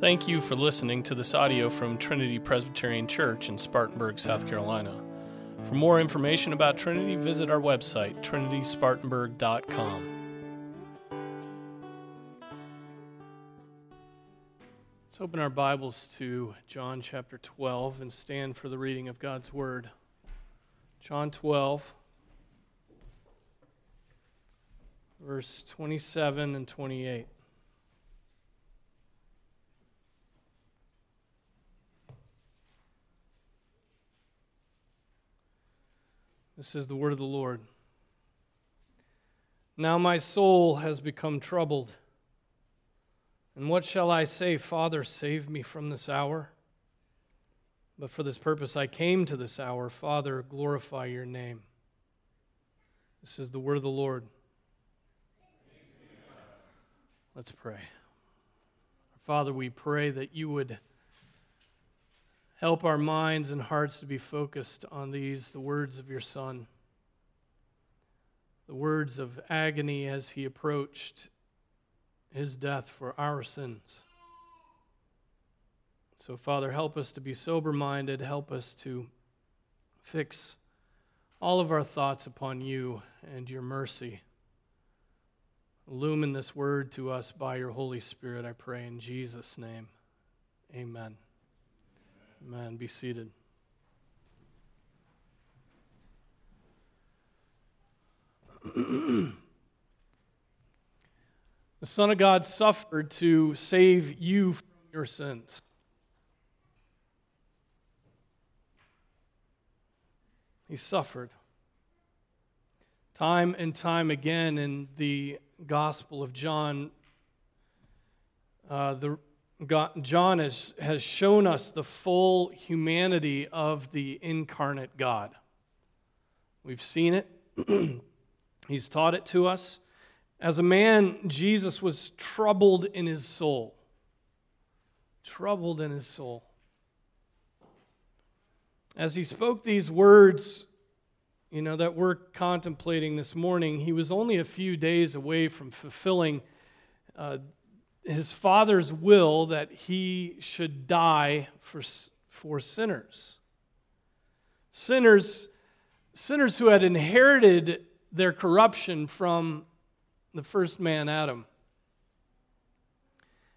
Thank you for listening to this audio from Trinity Presbyterian Church in Spartanburg, South Carolina. For more information about Trinity, visit our website, trinityspartanburg.com. Let's open our Bibles to John chapter 12 and stand for the reading of God's Word. John 12, verse 27 and 28. This is the word of the Lord. Now my soul has become troubled. And what shall I say? Father, save me from this hour? But for this purpose I came to this hour. Father, glorify your name. This is the word of the Lord. Let's pray. Father, we pray that you would Help our minds and hearts to be focused on these, the words of your Son, the words of agony as he approached his death for our sins. So, Father, help us to be sober minded. Help us to fix all of our thoughts upon you and your mercy. Illumine this word to us by your Holy Spirit, I pray in Jesus' name. Amen. Amen. Be seated. the Son of God suffered to save you from your sins. He suffered. Time and time again in the Gospel of John, uh, the God, John has, has shown us the full humanity of the incarnate God. We've seen it, He's taught it to us. As a man, Jesus was troubled in his soul. Troubled in his soul. As he spoke these words, you know, that we're contemplating this morning, he was only a few days away from fulfilling uh, his father's will that he should die for, for sinners. Sinners, sinners who had inherited their corruption from the first man, Adam.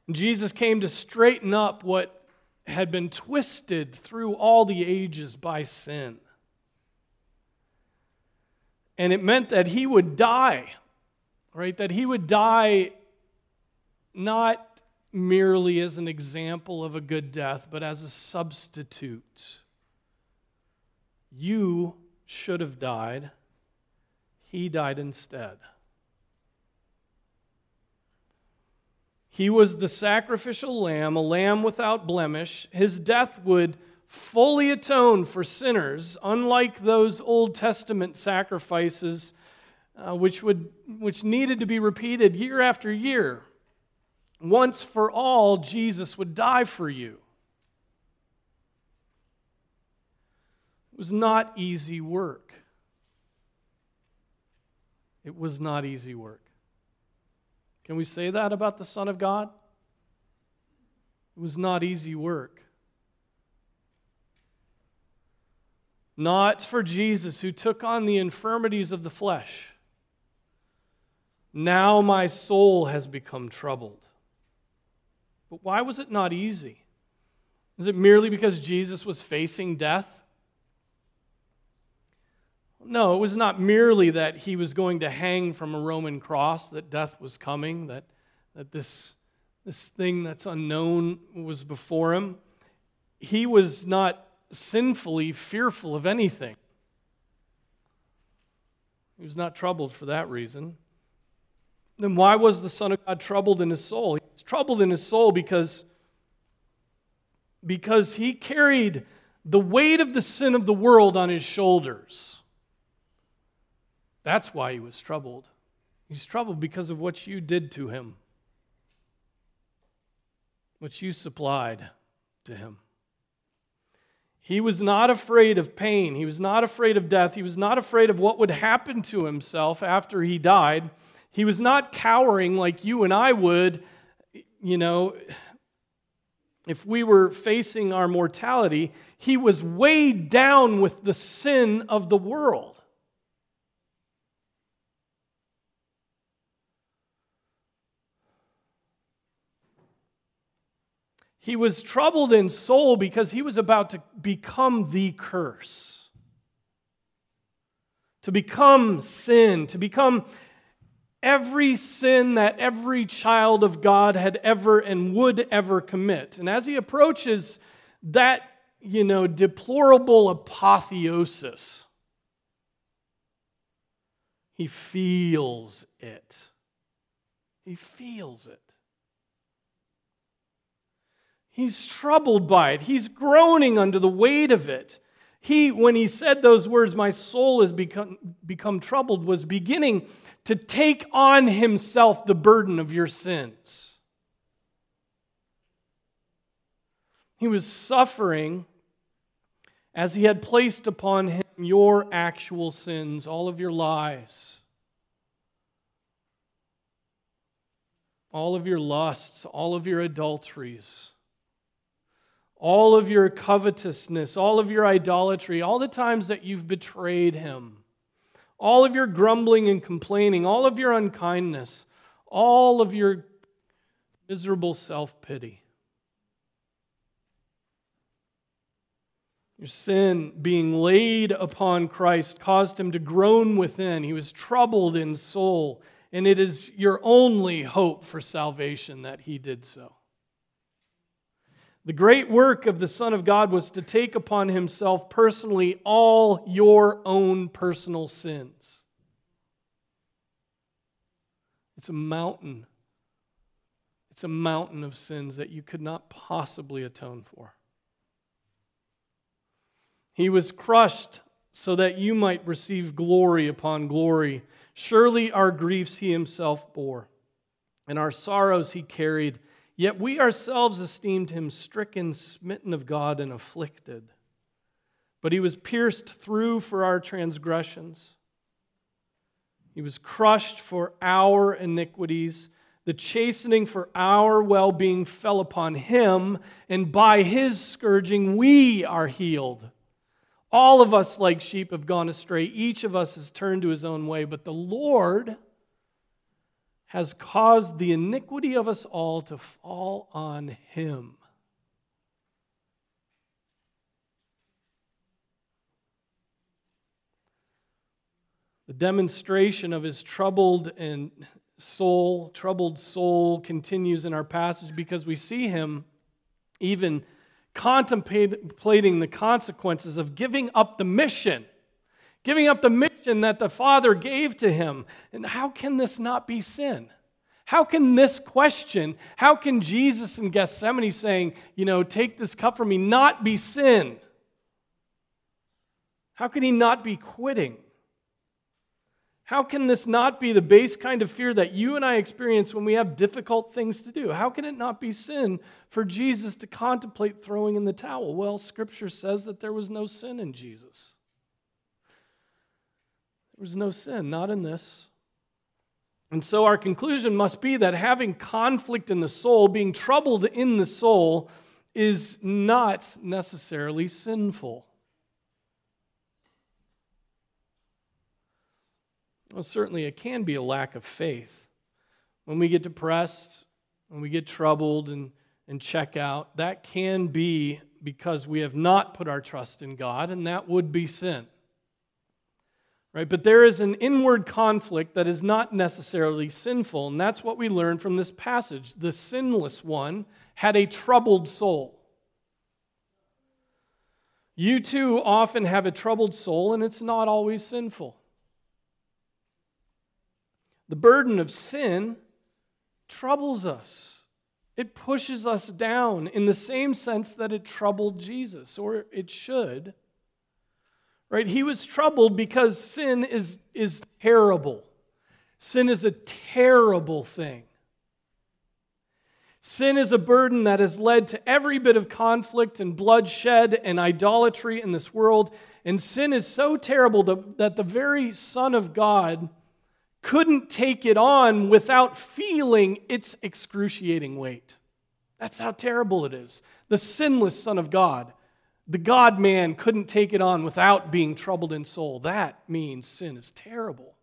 And Jesus came to straighten up what had been twisted through all the ages by sin. And it meant that he would die, right? That he would die not merely as an example of a good death, but as a substitute. You should have died, he died instead. He was the sacrificial lamb, a lamb without blemish. His death would fully atone for sinners, unlike those Old Testament sacrifices, uh, which, would, which needed to be repeated year after year once for all, Jesus would die for you. It was not easy work. It was not easy work. Can we say that about the Son of God? It was not easy work. Not for Jesus, who took on the infirmities of the flesh. Now my soul has become troubled. But why was it not easy? Is it merely because Jesus was facing death? No, it was not merely that he was going to hang from a Roman cross, that death was coming, that, that this, this thing that's unknown was before him. He was not sinfully fearful of anything. He was not troubled for that reason. Then why was the Son of God troubled in his soul? He was troubled in his soul because, because he carried the weight of the sin of the world on his shoulders. That's why he was troubled. He's troubled because of what you did to him, what you supplied to him. He was not afraid of pain. He was not afraid of death. He was not afraid of what would happen to himself after he died. He was not cowering like you and I would you know, if we were facing our mortality, he was weighed down with the sin of the world. He was troubled in soul because he was about to become the curse, to become sin, to become every sin that every child of God had ever and would ever commit. And as he approaches that, you know, deplorable apotheosis, he feels it. He feels it. He's troubled by it. He's groaning under the weight of it. He, when he said those words, my soul has become, become troubled, was beginning to take on himself the burden of your sins. He was suffering as he had placed upon him your actual sins, all of your lies, all of your lusts, all of your adulteries, all of your covetousness, all of your idolatry, all the times that you've betrayed him all of your grumbling and complaining, all of your unkindness, all of your miserable self pity. Your sin being laid upon Christ caused him to groan within. He was troubled in soul, and it is your only hope for salvation that he did so. The great work of the Son of God was to take upon himself personally all your own personal sins. It's a mountain. It's a mountain of sins that you could not possibly atone for. He was crushed so that you might receive glory upon glory. Surely our griefs he himself bore, and our sorrows he carried. Yet we ourselves esteemed him stricken, smitten of God, and afflicted. But he was pierced through for our transgressions, he was crushed for our iniquities. The chastening for our well being fell upon him, and by his scourging we are healed. All of us, like sheep, have gone astray. Each of us has turned to his own way, but the Lord has caused the iniquity of us all to fall on him. The demonstration of his troubled and soul, troubled soul continues in our passage because we see him even contemplating the consequences of giving up the mission giving up the mission that the Father gave to him. And how can this not be sin? How can this question, how can Jesus in Gethsemane saying, you know, take this cup from me, not be sin? How can he not be quitting? How can this not be the base kind of fear that you and I experience when we have difficult things to do? How can it not be sin for Jesus to contemplate throwing in the towel? Well, Scripture says that there was no sin in Jesus. There was no sin, not in this. And so our conclusion must be that having conflict in the soul, being troubled in the soul, is not necessarily sinful. Well, certainly it can be a lack of faith. When we get depressed, when we get troubled and, and check out, that can be because we have not put our trust in God, and that would be sin. Right? But there is an inward conflict that is not necessarily sinful, and that's what we learn from this passage. The sinless one had a troubled soul. You too often have a troubled soul, and it's not always sinful. The burden of sin troubles us. It pushes us down in the same sense that it troubled Jesus, or it should. Right? He was troubled because sin is, is terrible. Sin is a terrible thing. Sin is a burden that has led to every bit of conflict and bloodshed and idolatry in this world. And sin is so terrible that the very Son of God couldn't take it on without feeling its excruciating weight. That's how terrible it is. The sinless Son of God, the God man, couldn't take it on without being troubled in soul. That means sin is terrible.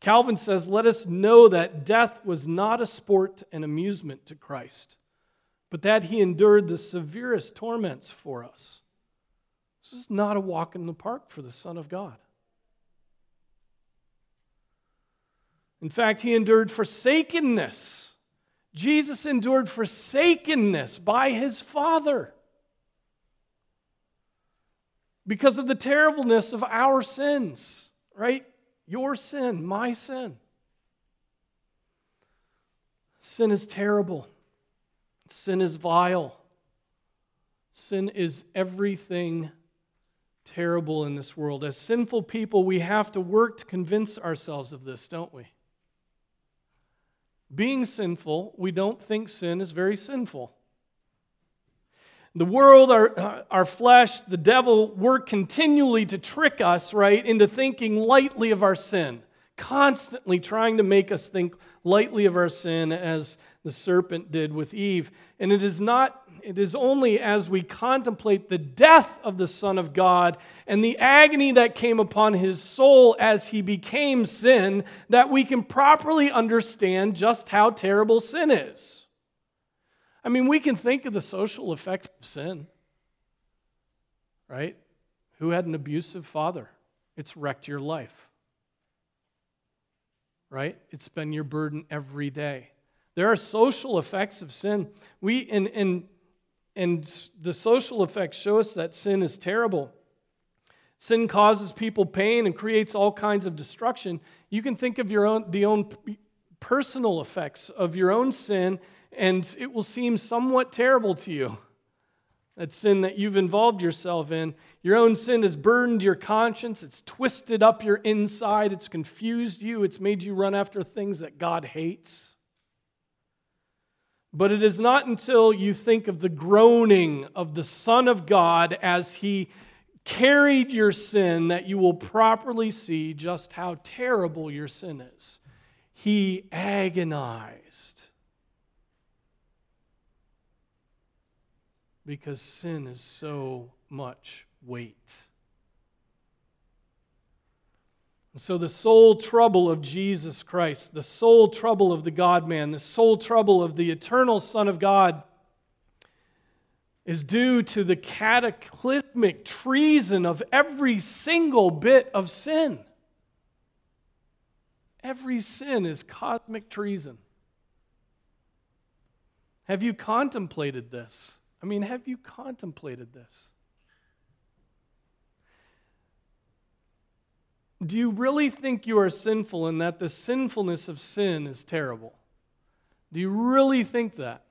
Calvin says, Let us know that death was not a sport and amusement to Christ, but that he endured the severest torments for us. This is not a walk in the park for the Son of God. In fact, he endured forsakenness Jesus endured forsakenness by his Father because of the terribleness of our sins, right? Your sin, my sin. Sin is terrible. Sin is vile. Sin is everything terrible in this world. As sinful people, we have to work to convince ourselves of this, don't we? being sinful, we don't think sin is very sinful. The world, our, our flesh, the devil work continually to trick us, right, into thinking lightly of our sin, constantly trying to make us think lightly of our sin as the serpent did with Eve. And it is not it is only as we contemplate the death of the Son of God and the agony that came upon his soul as he became sin that we can properly understand just how terrible sin is. I mean, we can think of the social effects of sin, right? Who had an abusive father? It's wrecked your life, right? It's been your burden every day. There are social effects of sin. We, in, in and the social effects show us that sin is terrible. Sin causes people pain and creates all kinds of destruction. You can think of your own, the own personal effects of your own sin, and it will seem somewhat terrible to you. That sin that you've involved yourself in. Your own sin has burdened your conscience, it's twisted up your inside, it's confused you, it's made you run after things that God hates. But it is not until you think of the groaning of the Son of God as he carried your sin that you will properly see just how terrible your sin is. He agonized because sin is so much weight. And so, the soul trouble of Jesus Christ, the soul trouble of the God man, the soul trouble of the eternal Son of God is due to the cataclysmic treason of every single bit of sin. Every sin is cosmic treason. Have you contemplated this? I mean, have you contemplated this? Do you really think you are sinful and that the sinfulness of sin is terrible? Do you really think that?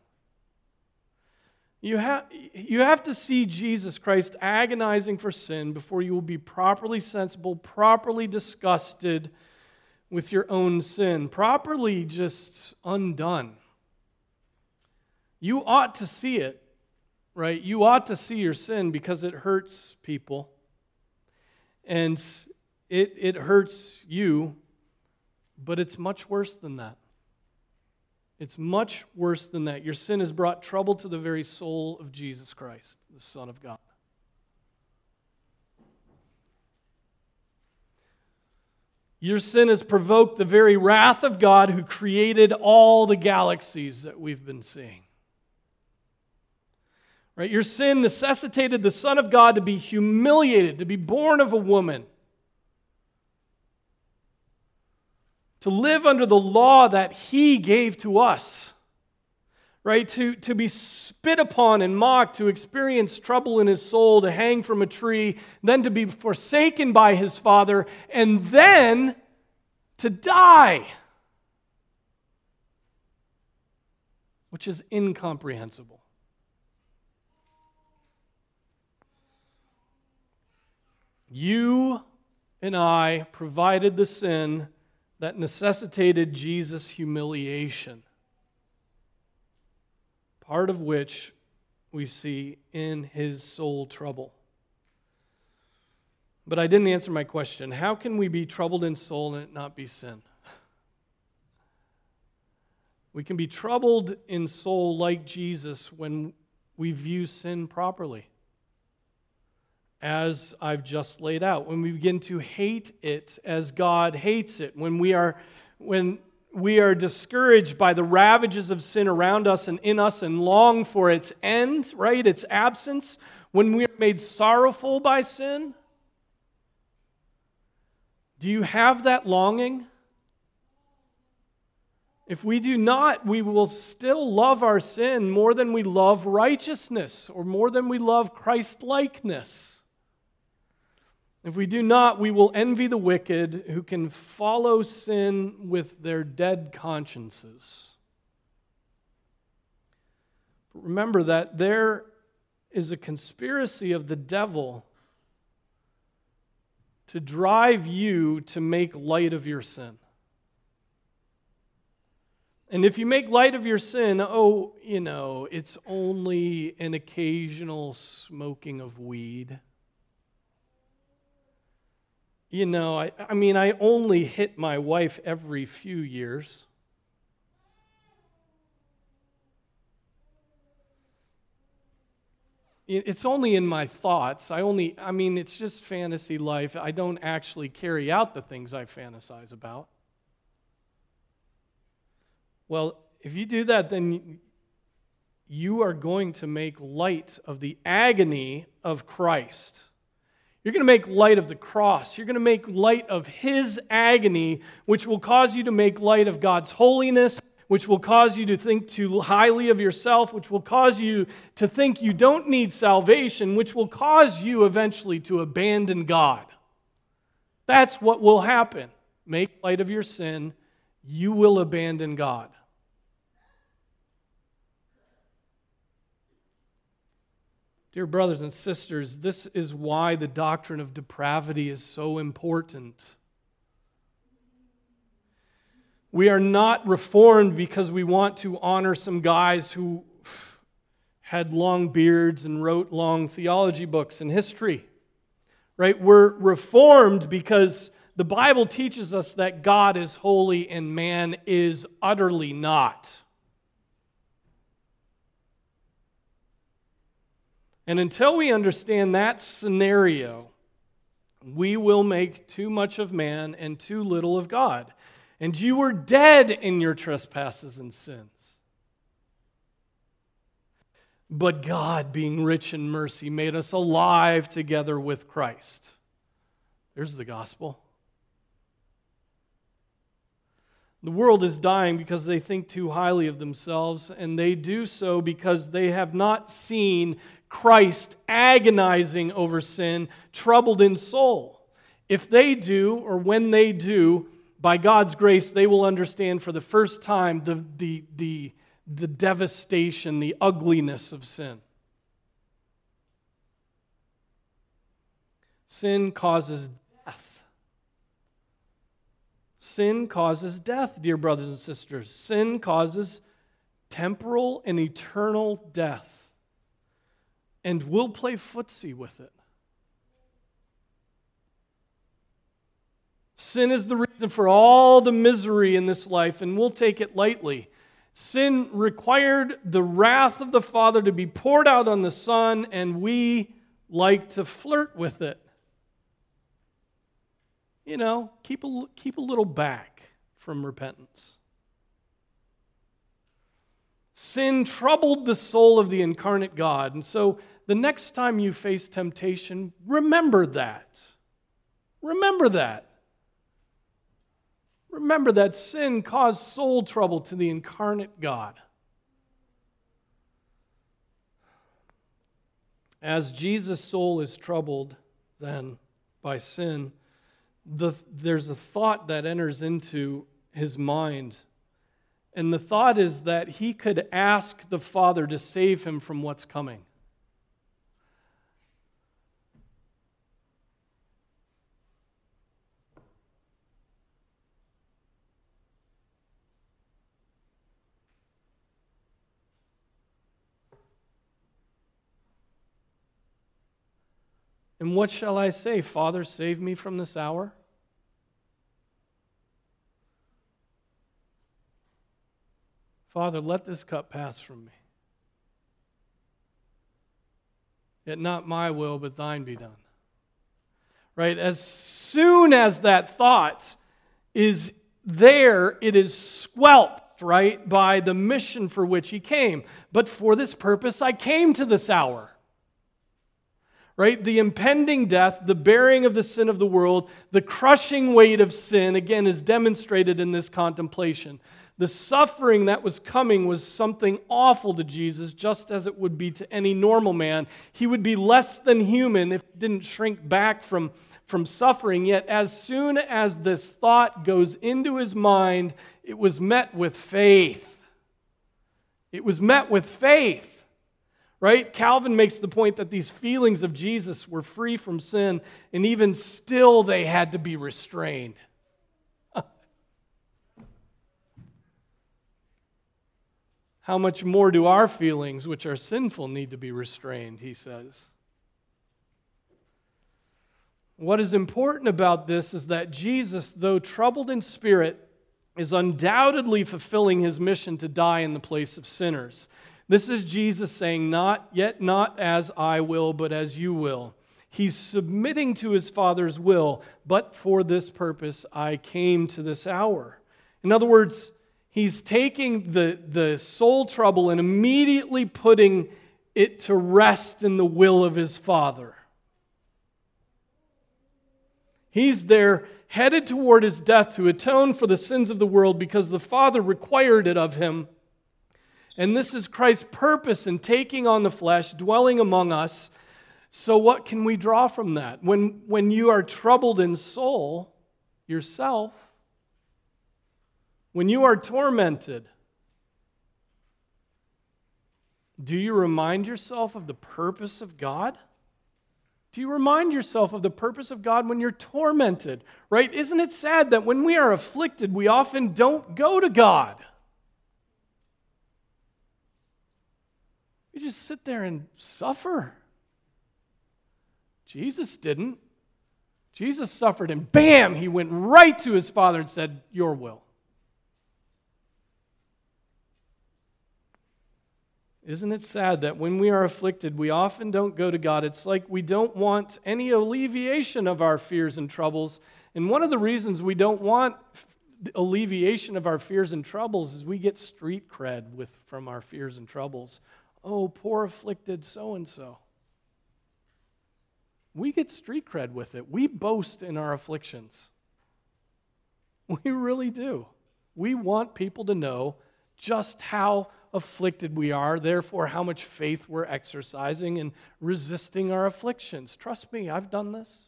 You have, you have to see Jesus Christ agonizing for sin before you will be properly sensible, properly disgusted with your own sin, properly just undone. You ought to see it, right? You ought to see your sin because it hurts people. And it, it hurts you, but it's much worse than that. It's much worse than that. Your sin has brought trouble to the very soul of Jesus Christ, the Son of God. Your sin has provoked the very wrath of God who created all the galaxies that we've been seeing. Right? Your sin necessitated the Son of God to be humiliated, to be born of a woman, to live under the law that He gave to us, right? To, to be spit upon and mocked, to experience trouble in his soul, to hang from a tree, then to be forsaken by his Father, and then to die, which is incomprehensible. You and I provided the sin that necessitated Jesus' humiliation, part of which we see in his soul trouble. But I didn't answer my question. How can we be troubled in soul and it not be sin? We can be troubled in soul like Jesus when we view sin properly. As I've just laid out, when we begin to hate it as God hates it, when we are when we are discouraged by the ravages of sin around us and in us and long for its end, right? Its absence, when we are made sorrowful by sin? Do you have that longing? If we do not, we will still love our sin more than we love righteousness or more than we love Christ likeness. If we do not, we will envy the wicked who can follow sin with their dead consciences. But remember that there is a conspiracy of the devil to drive you to make light of your sin. And if you make light of your sin, oh, you know, it's only an occasional smoking of weed. You know, I, I mean, I only hit my wife every few years. It's only in my thoughts. I only, I mean, it's just fantasy life. I don't actually carry out the things I fantasize about. Well, if you do that, then you are going to make light of the agony of Christ. You're going to make light of the cross. You're going to make light of his agony, which will cause you to make light of God's holiness, which will cause you to think too highly of yourself, which will cause you to think you don't need salvation, which will cause you eventually to abandon God. That's what will happen. Make light of your sin, you will abandon God. Dear brothers and sisters, this is why the doctrine of depravity is so important. We are not reformed because we want to honor some guys who had long beards and wrote long theology books and history. Right? We're reformed because the Bible teaches us that God is holy and man is utterly not. And until we understand that scenario, we will make too much of man and too little of God. And you were dead in your trespasses and sins. But God, being rich in mercy, made us alive together with Christ. There's the gospel. The world is dying because they think too highly of themselves, and they do so because they have not seen Christ agonizing over sin, troubled in soul. If they do, or when they do, by God's grace, they will understand for the first time the, the, the, the devastation, the ugliness of sin. Sin causes death. Sin causes death, dear brothers and sisters. Sin causes temporal and eternal death and we'll play footsie with it. Sin is the reason for all the misery in this life, and we'll take it lightly. Sin required the wrath of the Father to be poured out on the Son, and we like to flirt with it. You know, keep a, keep a little back from repentance. Sin troubled the soul of the incarnate God. And so the next time you face temptation, remember that. Remember that. Remember that sin caused soul trouble to the incarnate God. As Jesus' soul is troubled, then, by sin, the, there's a thought that enters into his mind. And the thought is that he could ask the Father to save him from what's coming. And what shall I say? Father, save me from this hour? Father, let this cup pass from me. Yet not my will, but thine be done. Right? As soon as that thought is there, it is squelched, right, by the mission for which he came. But for this purpose I came to this hour. Right? The impending death, the bearing of the sin of the world, the crushing weight of sin, again, is demonstrated in this contemplation. The suffering that was coming was something awful to Jesus, just as it would be to any normal man. He would be less than human if he didn't shrink back from, from suffering. Yet, as soon as this thought goes into his mind, it was met with faith. It was met with faith, right? Calvin makes the point that these feelings of Jesus were free from sin, and even still they had to be restrained. How much more do our feelings, which are sinful, need to be restrained, he says. What is important about this is that Jesus, though troubled in spirit, is undoubtedly fulfilling his mission to die in the place of sinners. This is Jesus saying, Not yet, not as I will, but as you will. He's submitting to his Father's will, but for this purpose I came to this hour. In other words, he's taking the, the soul trouble and immediately putting it to rest in the will of his Father. He's there headed toward his death to atone for the sins of the world because the Father required it of him. And this is Christ's purpose in taking on the flesh, dwelling among us. So, what can we draw from that? When, when you are troubled in soul yourself, when you are tormented, do you remind yourself of the purpose of God? Do you remind yourself of the purpose of God when you're tormented? Right? Isn't it sad that when we are afflicted, we often don't go to God? We just sit there and suffer. Jesus didn't. Jesus suffered, and bam, he went right to his Father and said, Your will. Isn't it sad that when we are afflicted, we often don't go to God? It's like we don't want any alleviation of our fears and troubles. And one of the reasons we don't want alleviation of our fears and troubles is we get street cred with, from our fears and troubles. Oh, poor afflicted so and so. We get street cred with it. We boast in our afflictions. We really do. We want people to know just how afflicted we are, therefore, how much faith we're exercising in resisting our afflictions. Trust me, I've done this.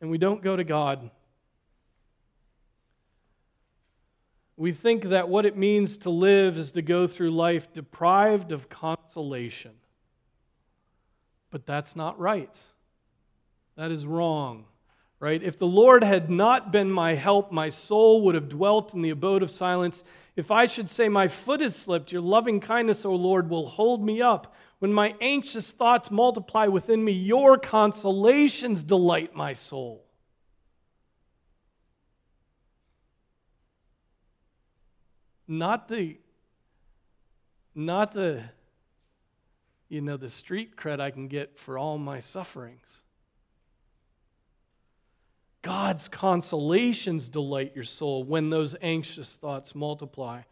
And we don't go to God. We think that what it means to live is to go through life deprived of consolation. But that's not right. That is wrong right? If the Lord had not been my help, my soul would have dwelt in the abode of silence. If I should say, My foot has slipped, your loving kindness, O Lord, will hold me up. When my anxious thoughts multiply within me, your consolations delight my soul. Not the, not the, you know, the street cred I can get for all my sufferings. God's consolations delight your soul when those anxious thoughts multiply.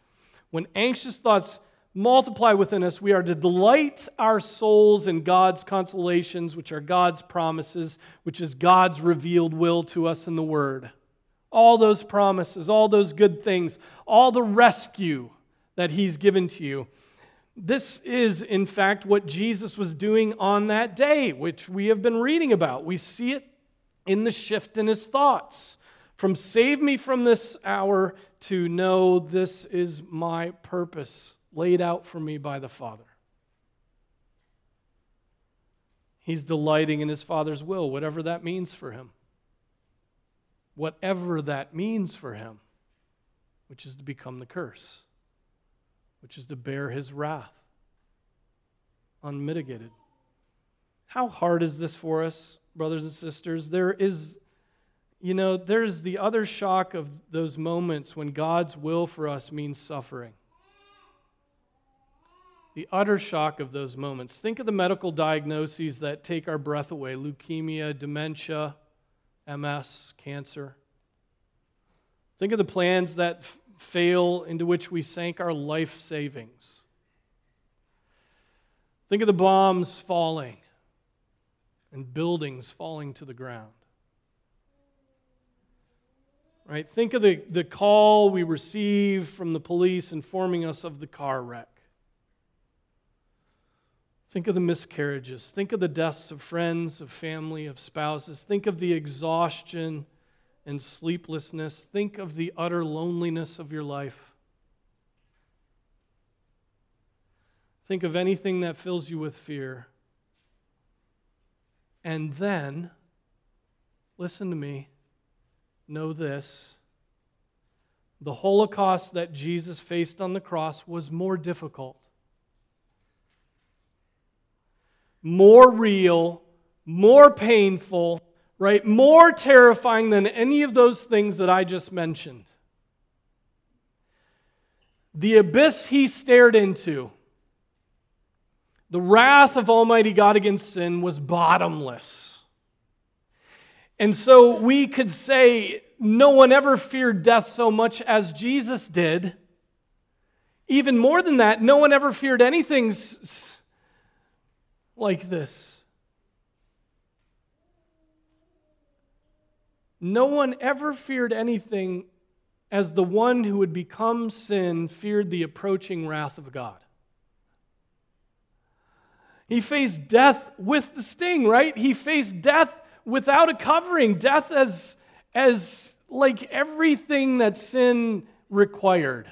When anxious thoughts multiply within us, we are to delight our souls in God's consolations, which are God's promises, which is God's revealed will to us in the Word. All those promises, all those good things, all the rescue that He's given to you. This is, in fact, what Jesus was doing on that day, which we have been reading about. We see it in the shift in his thoughts from save me from this hour to know this is my purpose laid out for me by the Father. He's delighting in his Father's will, whatever that means for him. Whatever that means for him, which is to become the curse, which is to bear his wrath unmitigated. How hard is this for us? Brothers and sisters, there is, you know, there's the other shock of those moments when God's will for us means suffering. The utter shock of those moments. Think of the medical diagnoses that take our breath away leukemia, dementia, MS, cancer. Think of the plans that f- fail into which we sank our life savings. Think of the bombs falling and buildings falling to the ground. Right? Think of the, the call we receive from the police informing us of the car wreck. Think of the miscarriages. Think of the deaths of friends, of family, of spouses. Think of the exhaustion and sleeplessness. Think of the utter loneliness of your life. Think of anything that fills you with fear. And then, listen to me, know this. The Holocaust that Jesus faced on the cross was more difficult, more real, more painful, right? More terrifying than any of those things that I just mentioned. The abyss he stared into, the wrath of Almighty God against sin was bottomless. And so we could say no one ever feared death so much as Jesus did. Even more than that, no one ever feared anything like this. No one ever feared anything as the one who would become sin feared the approaching wrath of God. He faced death with the sting, right? He faced death without a covering, death as, as like everything that sin required.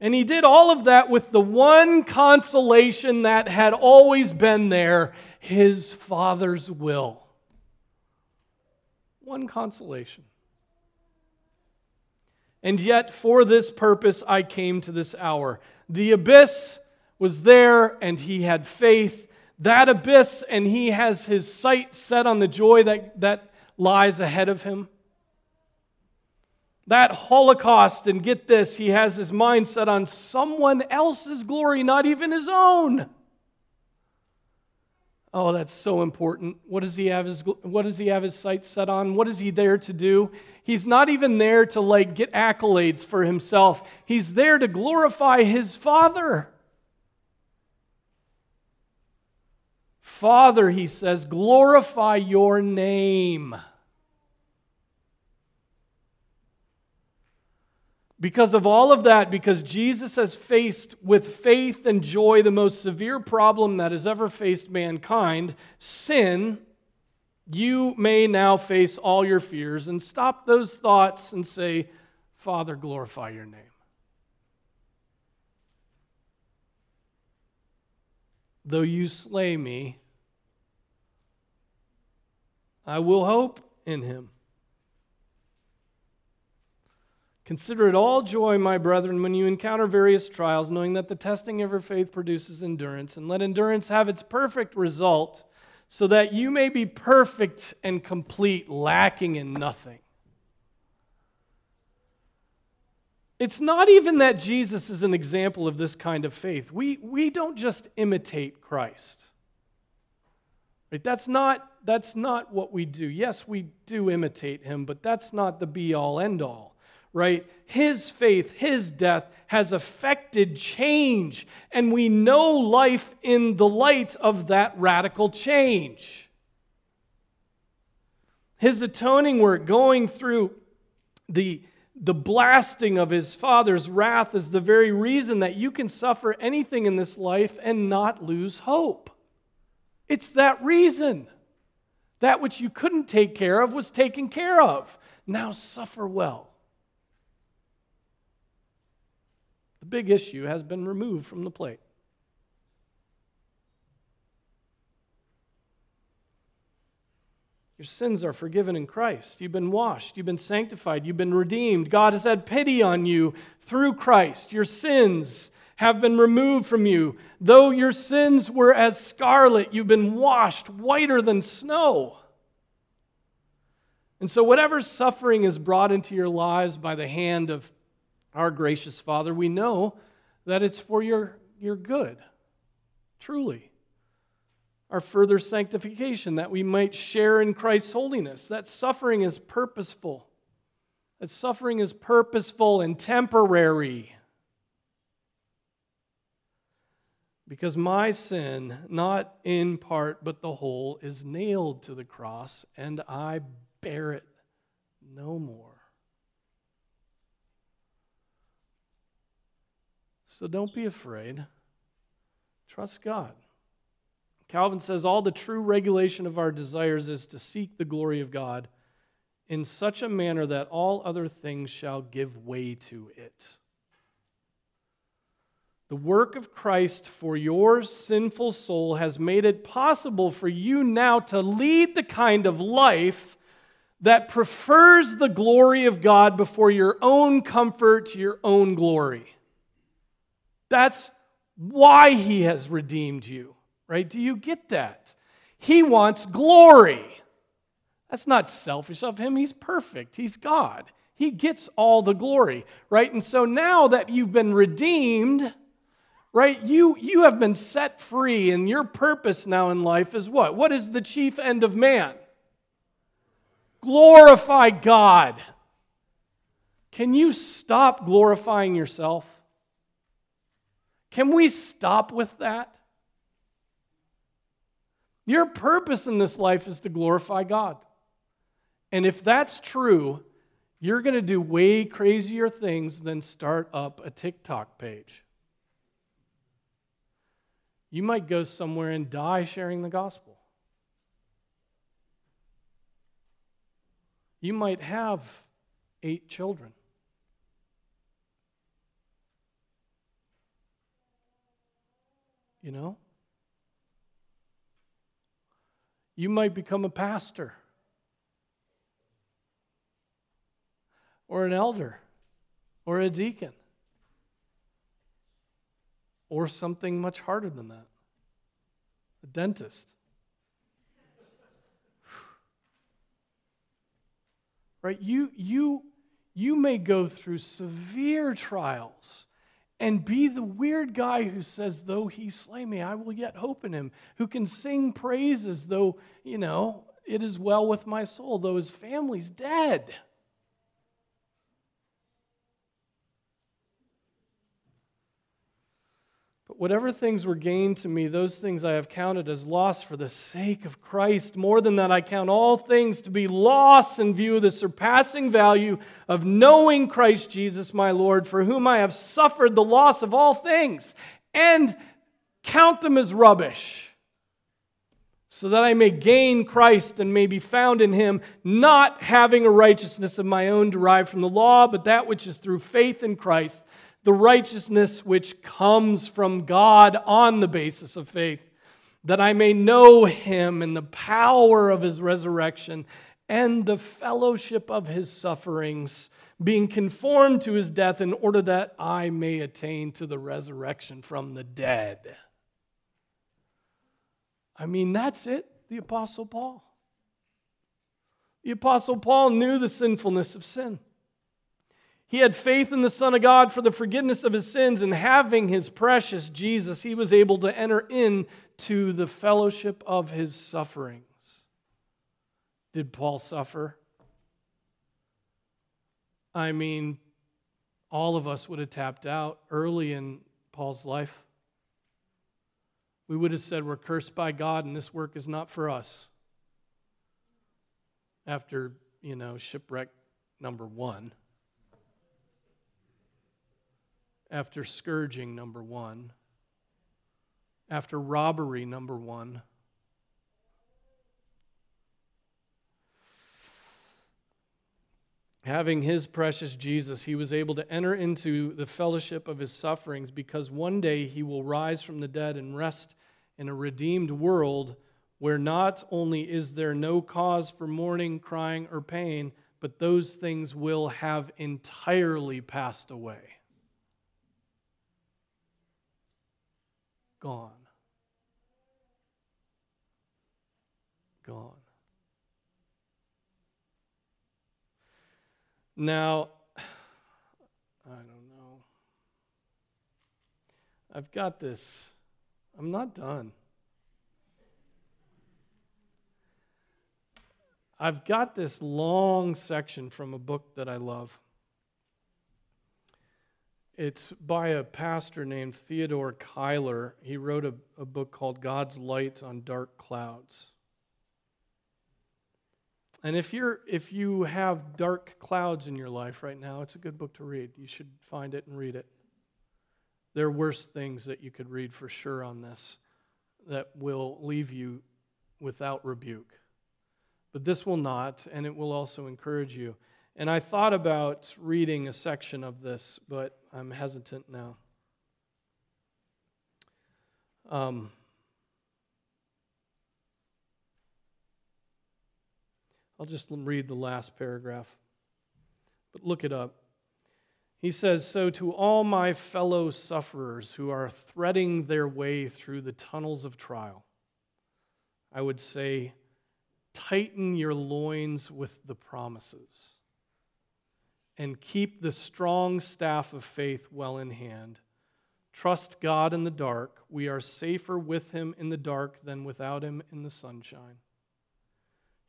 And he did all of that with the one consolation that had always been there his Father's will. One consolation. And yet, for this purpose, I came to this hour. The abyss was there, and he had faith. That abyss, and he has his sight set on the joy that, that lies ahead of him. That Holocaust, and get this, he has his mind set on someone else's glory, not even his own. Oh, that's so important. What does he have his what does he have his sights set on? What is he there to do? He's not even there to like get accolades for himself. He's there to glorify his Father. Father, he says, glorify your name. Because of all of that, because Jesus has faced with faith and joy the most severe problem that has ever faced mankind sin you may now face all your fears and stop those thoughts and say, Father, glorify your name. Though you slay me, I will hope in him. Consider it all joy, my brethren, when you encounter various trials, knowing that the testing of your faith produces endurance. And let endurance have its perfect result, so that you may be perfect and complete, lacking in nothing. It's not even that Jesus is an example of this kind of faith. We, we don't just imitate Christ. Right? That's, not, that's not what we do. Yes, we do imitate him, but that's not the be all end all right? His faith, his death has affected change, and we know life in the light of that radical change. His atoning work, going through the, the blasting of his father's wrath, is the very reason that you can suffer anything in this life and not lose hope. It's that reason. That which you couldn't take care of was taken care of. Now suffer well. The big issue has been removed from the plate. Your sins are forgiven in Christ. You've been washed. You've been sanctified. You've been redeemed. God has had pity on you through Christ. Your sins have been removed from you. Though your sins were as scarlet, you've been washed whiter than snow. And so, whatever suffering is brought into your lives by the hand of our gracious Father, we know that it's for your, your good, truly. Our further sanctification, that we might share in Christ's holiness. That suffering is purposeful. That suffering is purposeful and temporary. Because my sin, not in part but the whole, is nailed to the cross, and I bear it no more. So don't be afraid. Trust God. Calvin says all the true regulation of our desires is to seek the glory of God in such a manner that all other things shall give way to it. The work of Christ for your sinful soul has made it possible for you now to lead the kind of life that prefers the glory of God before your own comfort, your own glory. That's why He has redeemed you, right? Do you get that? He wants glory. That's not selfish of Him. He's perfect, He's God. He gets all the glory, right? And so now that you've been redeemed, right, you, you have been set free, and your purpose now in life is what? What is the chief end of man? Glorify God. Can you stop glorifying yourself? Can we stop with that? Your purpose in this life is to glorify God. And if that's true, you're going to do way crazier things than start up a TikTok page. You might go somewhere and die sharing the gospel. You might have eight children. You know? You might become a pastor or an elder or a deacon or something much harder than that a dentist. right? You, you, you may go through severe trials and be the weird guy who says, Though he slay me, I will yet hope in him, who can sing praises, though, you know, it is well with my soul, though his family's dead. Whatever things were gained to me, those things I have counted as loss for the sake of Christ. More than that, I count all things to be loss in view of the surpassing value of knowing Christ Jesus my Lord, for whom I have suffered the loss of all things, and count them as rubbish, so that I may gain Christ and may be found in him, not having a righteousness of my own derived from the law, but that which is through faith in Christ the righteousness which comes from God on the basis of faith, that I may know him and the power of his resurrection and the fellowship of his sufferings, being conformed to his death, in order that I may attain to the resurrection from the dead. I mean, that's it, the Apostle Paul. The Apostle Paul knew the sinfulness of sin. He had faith in the Son of God for the forgiveness of his sins, and having his precious Jesus, he was able to enter into the fellowship of his sufferings. Did Paul suffer? I mean, all of us would have tapped out early in Paul's life. We would have said, We're cursed by God, and this work is not for us. After, you know, shipwreck number one after scourging, number one, after robbery, number one. Having his precious Jesus, he was able to enter into the fellowship of his sufferings because one day he will rise from the dead and rest in a redeemed world where not only is there no cause for mourning, crying, or pain, but those things will have entirely passed away. Gone. Gone. Now, I don't know. I've got this. I'm not done. I've got this long section from a book that I love. It's by a pastor named Theodore Cuyler. He wrote a, a book called God's Light on Dark Clouds. And if you're if you have dark clouds in your life right now, it's a good book to read. You should find it and read it. There are worse things that you could read for sure on this that will leave you without rebuke. But this will not, and it will also encourage you. And I thought about reading a section of this, but I'm hesitant now. Um, I'll just read the last paragraph, but look it up. He says, So to all my fellow sufferers who are threading their way through the tunnels of trial, I would say, tighten your loins with the promises and keep the strong staff of faith well in hand. Trust God in the dark. We are safer with him in the dark than without him in the sunshine.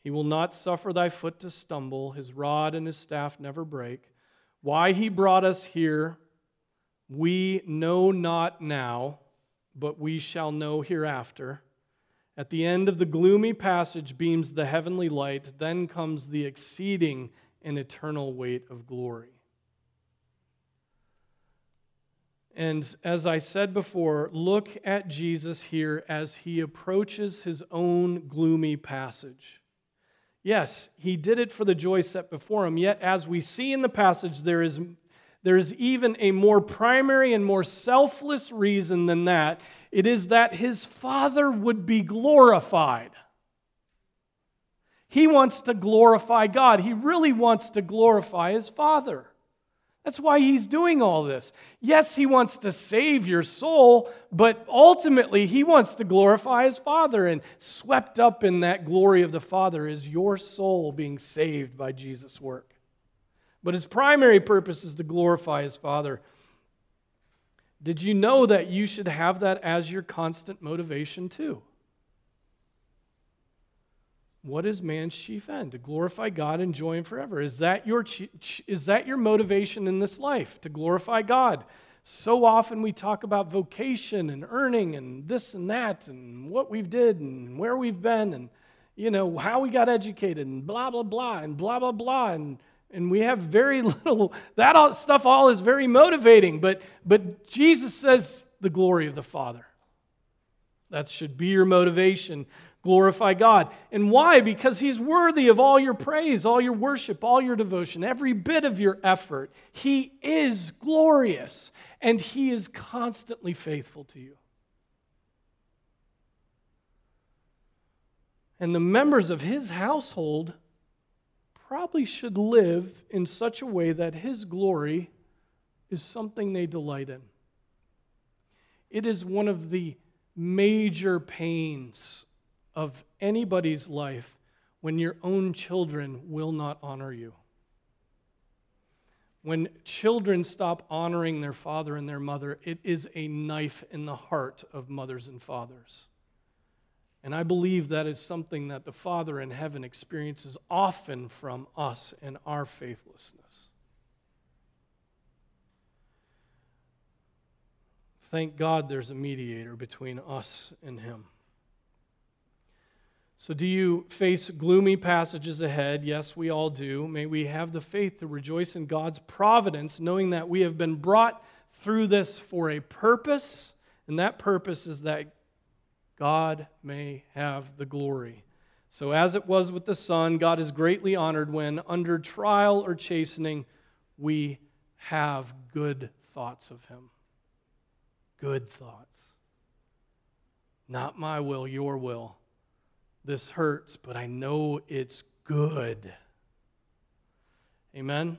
He will not suffer thy foot to stumble, his rod and his staff never break. Why he brought us here, we know not now, but we shall know hereafter. At the end of the gloomy passage beams the heavenly light, then comes the exceeding and eternal weight of glory. And as I said before, look at Jesus here as he approaches his own gloomy passage. Yes, he did it for the joy set before him, yet, as we see in the passage, there is, there is even a more primary and more selfless reason than that. It is that his Father would be glorified. He wants to glorify God. He really wants to glorify his Father. That's why he's doing all this. Yes, he wants to save your soul, but ultimately he wants to glorify his Father. And swept up in that glory of the Father is your soul being saved by Jesus' work. But his primary purpose is to glorify his Father. Did you know that you should have that as your constant motivation too? What is man's chief end? To glorify God and enjoy Him forever. Is that, your, is that your motivation in this life? To glorify God? So often we talk about vocation and earning and this and that and what we've did and where we've been and you know how we got educated and blah blah blah and blah blah blah and and we have very little that all, stuff all is very motivating but but Jesus says the glory of the Father. That should be your motivation glorify God. And why? Because He's worthy of all your praise, all your worship, all your devotion, every bit of your effort. He is glorious, and He is constantly faithful to you. And the members of His household probably should live in such a way that His glory is something they delight in. It is one of the major pains of anybody's life when your own children will not honor you. When children stop honoring their father and their mother, it is a knife in the heart of mothers and fathers. And I believe that is something that the Father in heaven experiences often from us and our faithlessness. Thank God there's a mediator between us and Him. So, do you face gloomy passages ahead? Yes, we all do. May we have the faith to rejoice in God's providence, knowing that we have been brought through this for a purpose, and that purpose is that God may have the glory. So, as it was with the Son, God is greatly honored when, under trial or chastening, we have good thoughts of Him. Good thoughts. Not my will, your will this hurts, but I know it's good. Amen?